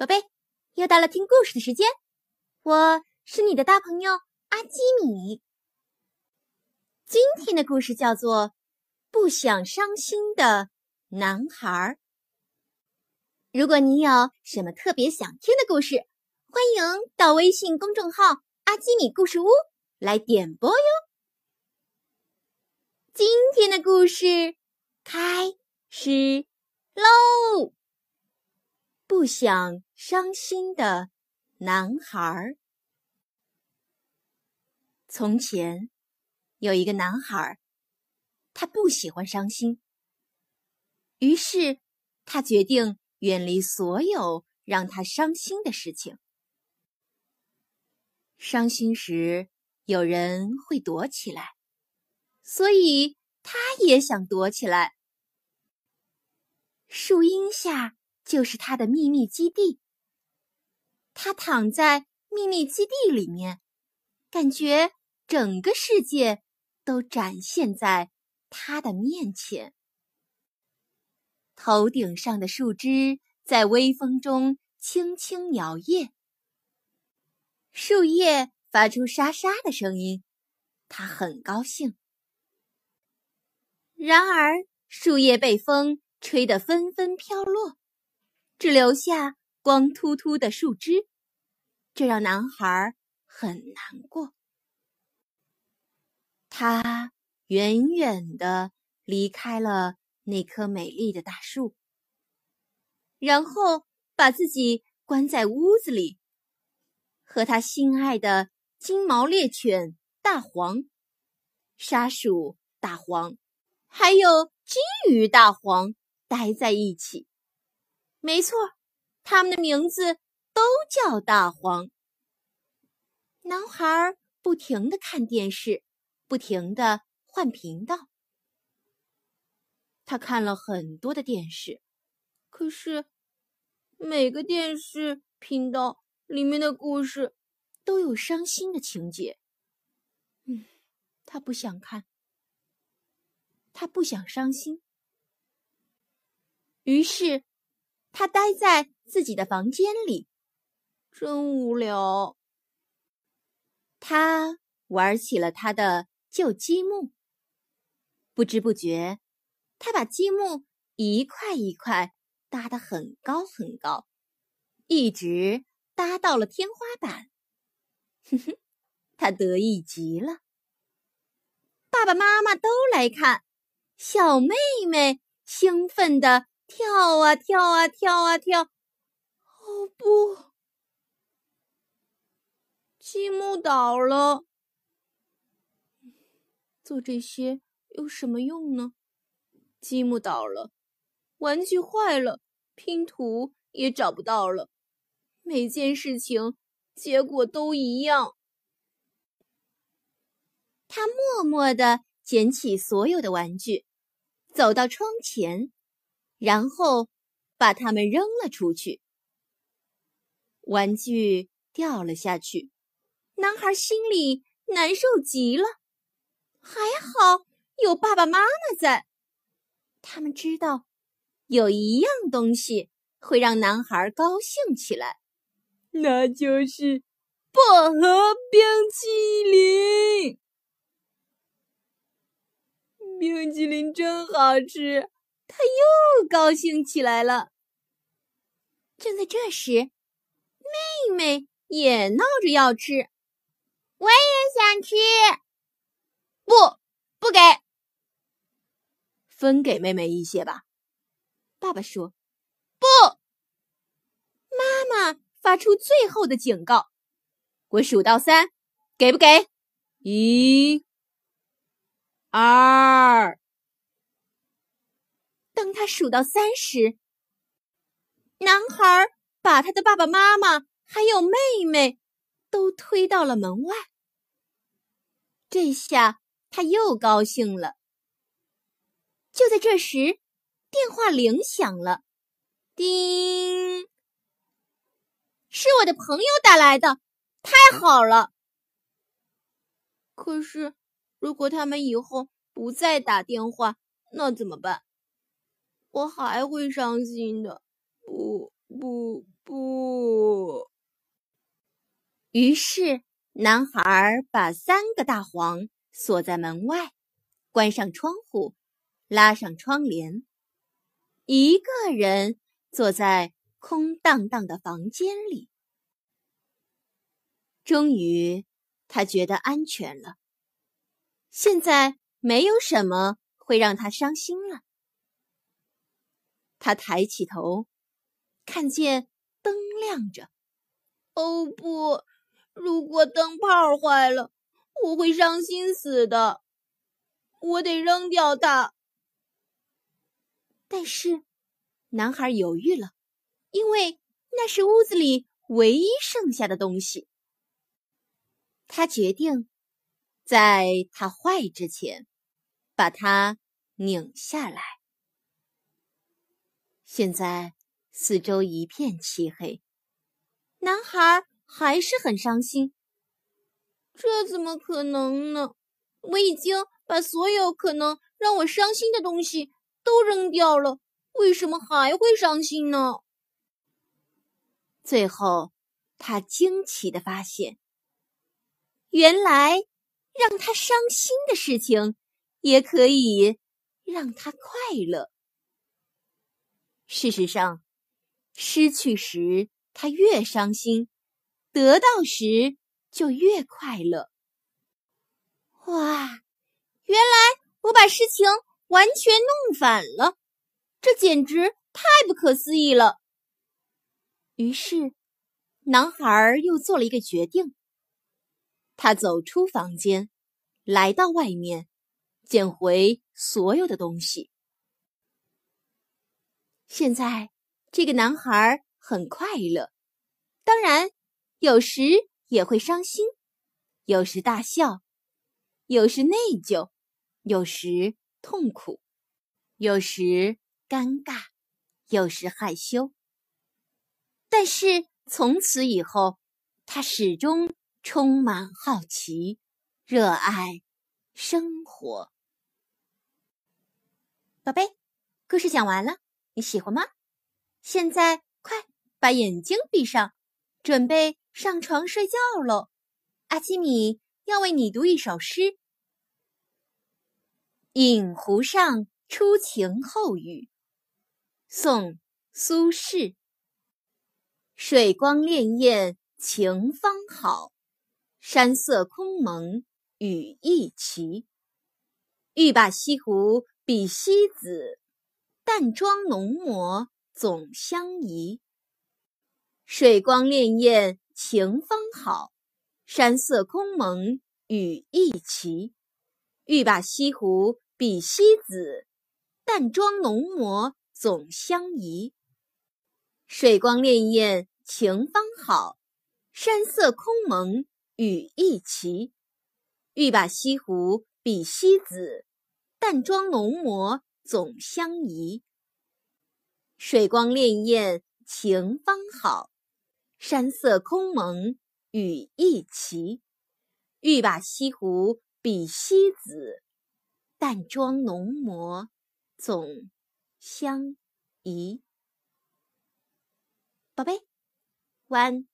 宝贝，又到了听故事的时间，我是你的大朋友阿基米。今天的故事叫做《不想伤心的男孩》。如果你有什么特别想听的故事，欢迎到微信公众号“阿基米故事屋”来点播哟。今天的故事开始喽！不想伤心的男孩。从前有一个男孩，他不喜欢伤心，于是他决定远离所有让他伤心的事情。伤心时，有人会躲起来，所以他也想躲起来。树荫下。就是他的秘密基地。他躺在秘密基地里面，感觉整个世界都展现在他的面前。头顶上的树枝在微风中轻轻摇曳，树叶发出沙沙的声音。他很高兴。然而，树叶被风吹得纷纷飘落。只留下光秃秃的树枝，这让男孩很难过。他远远的离开了那棵美丽的大树，然后把自己关在屋子里，和他心爱的金毛猎犬大黄、沙鼠大黄，还有金鱼大黄待在一起。没错，他们的名字都叫大黄。男孩不停的看电视，不停的换频道。他看了很多的电视，可是每个电视频道里面的故事都有伤心的情节。嗯，他不想看，他不想伤心，于是。他待在自己的房间里，真无聊。他玩起了他的旧积木，不知不觉，他把积木一块一块搭得很高很高，一直搭到了天花板。哼哼，他得意极了。爸爸妈妈都来看，小妹妹兴奋的。跳啊跳啊跳啊跳！哦不，积木倒了。做这些有什么用呢？积木倒了，玩具坏了，拼图也找不到了，每件事情结果都一样。他默默的捡起所有的玩具，走到窗前。然后把它们扔了出去，玩具掉了下去，男孩心里难受极了。还好有爸爸妈妈在，他们知道有一样东西会让男孩高兴起来，那就是薄荷冰淇淋。冰淇淋真好吃。他又高兴起来了。正在这时，妹妹也闹着要吃，我也想吃。不，不给，分给妹妹一些吧。爸爸说：“不。”妈妈发出最后的警告：“我数到三，给不给？一、二。”数到三十，男孩把他的爸爸妈妈还有妹妹都推到了门外。这下他又高兴了。就在这时，电话铃响了，叮，是我的朋友打来的，太好了。可是，如果他们以后不再打电话，那怎么办？我还会伤心的，不不不。于是，男孩把三个大黄锁在门外，关上窗户，拉上窗帘，一个人坐在空荡荡的房间里。终于，他觉得安全了。现在没有什么会让他伤心了。他抬起头，看见灯亮着。哦不！如果灯泡坏了，我会伤心死的。我得扔掉它。但是，男孩犹豫了，因为那是屋子里唯一剩下的东西。他决定，在它坏之前，把它拧下来。现在四周一片漆黑，男孩还是很伤心。这怎么可能呢？我已经把所有可能让我伤心的东西都扔掉了，为什么还会伤心呢？最后，他惊奇的发现。原来，让他伤心的事情，也可以让他快乐。事实上，失去时他越伤心，得到时就越快乐。哇，原来我把事情完全弄反了，这简直太不可思议了。于是，男孩又做了一个决定。他走出房间，来到外面，捡回所有的东西。现在，这个男孩很快乐，当然，有时也会伤心，有时大笑，有时内疚，有时痛苦，有时尴尬，有时害羞。但是从此以后，他始终。充满好奇，热爱生活。宝贝，故事讲完了，你喜欢吗？现在快把眼睛闭上，准备上床睡觉喽。阿基米要为你读一首诗，《饮湖上初晴后雨》，宋·苏轼。水光潋滟晴方好。山色空蒙雨亦奇，欲把西湖比西子，淡妆浓抹总相宜。水光潋滟晴方好，山色空蒙雨亦奇。欲把西湖比西子，淡妆浓抹总相宜。水光潋滟晴方好，山色空蒙。雨亦奇，欲把西湖比西子，淡妆浓抹总相宜。水光潋滟晴方好，山色空蒙雨亦奇。欲把西湖比西子，淡妆浓抹总相宜。宝贝，晚安。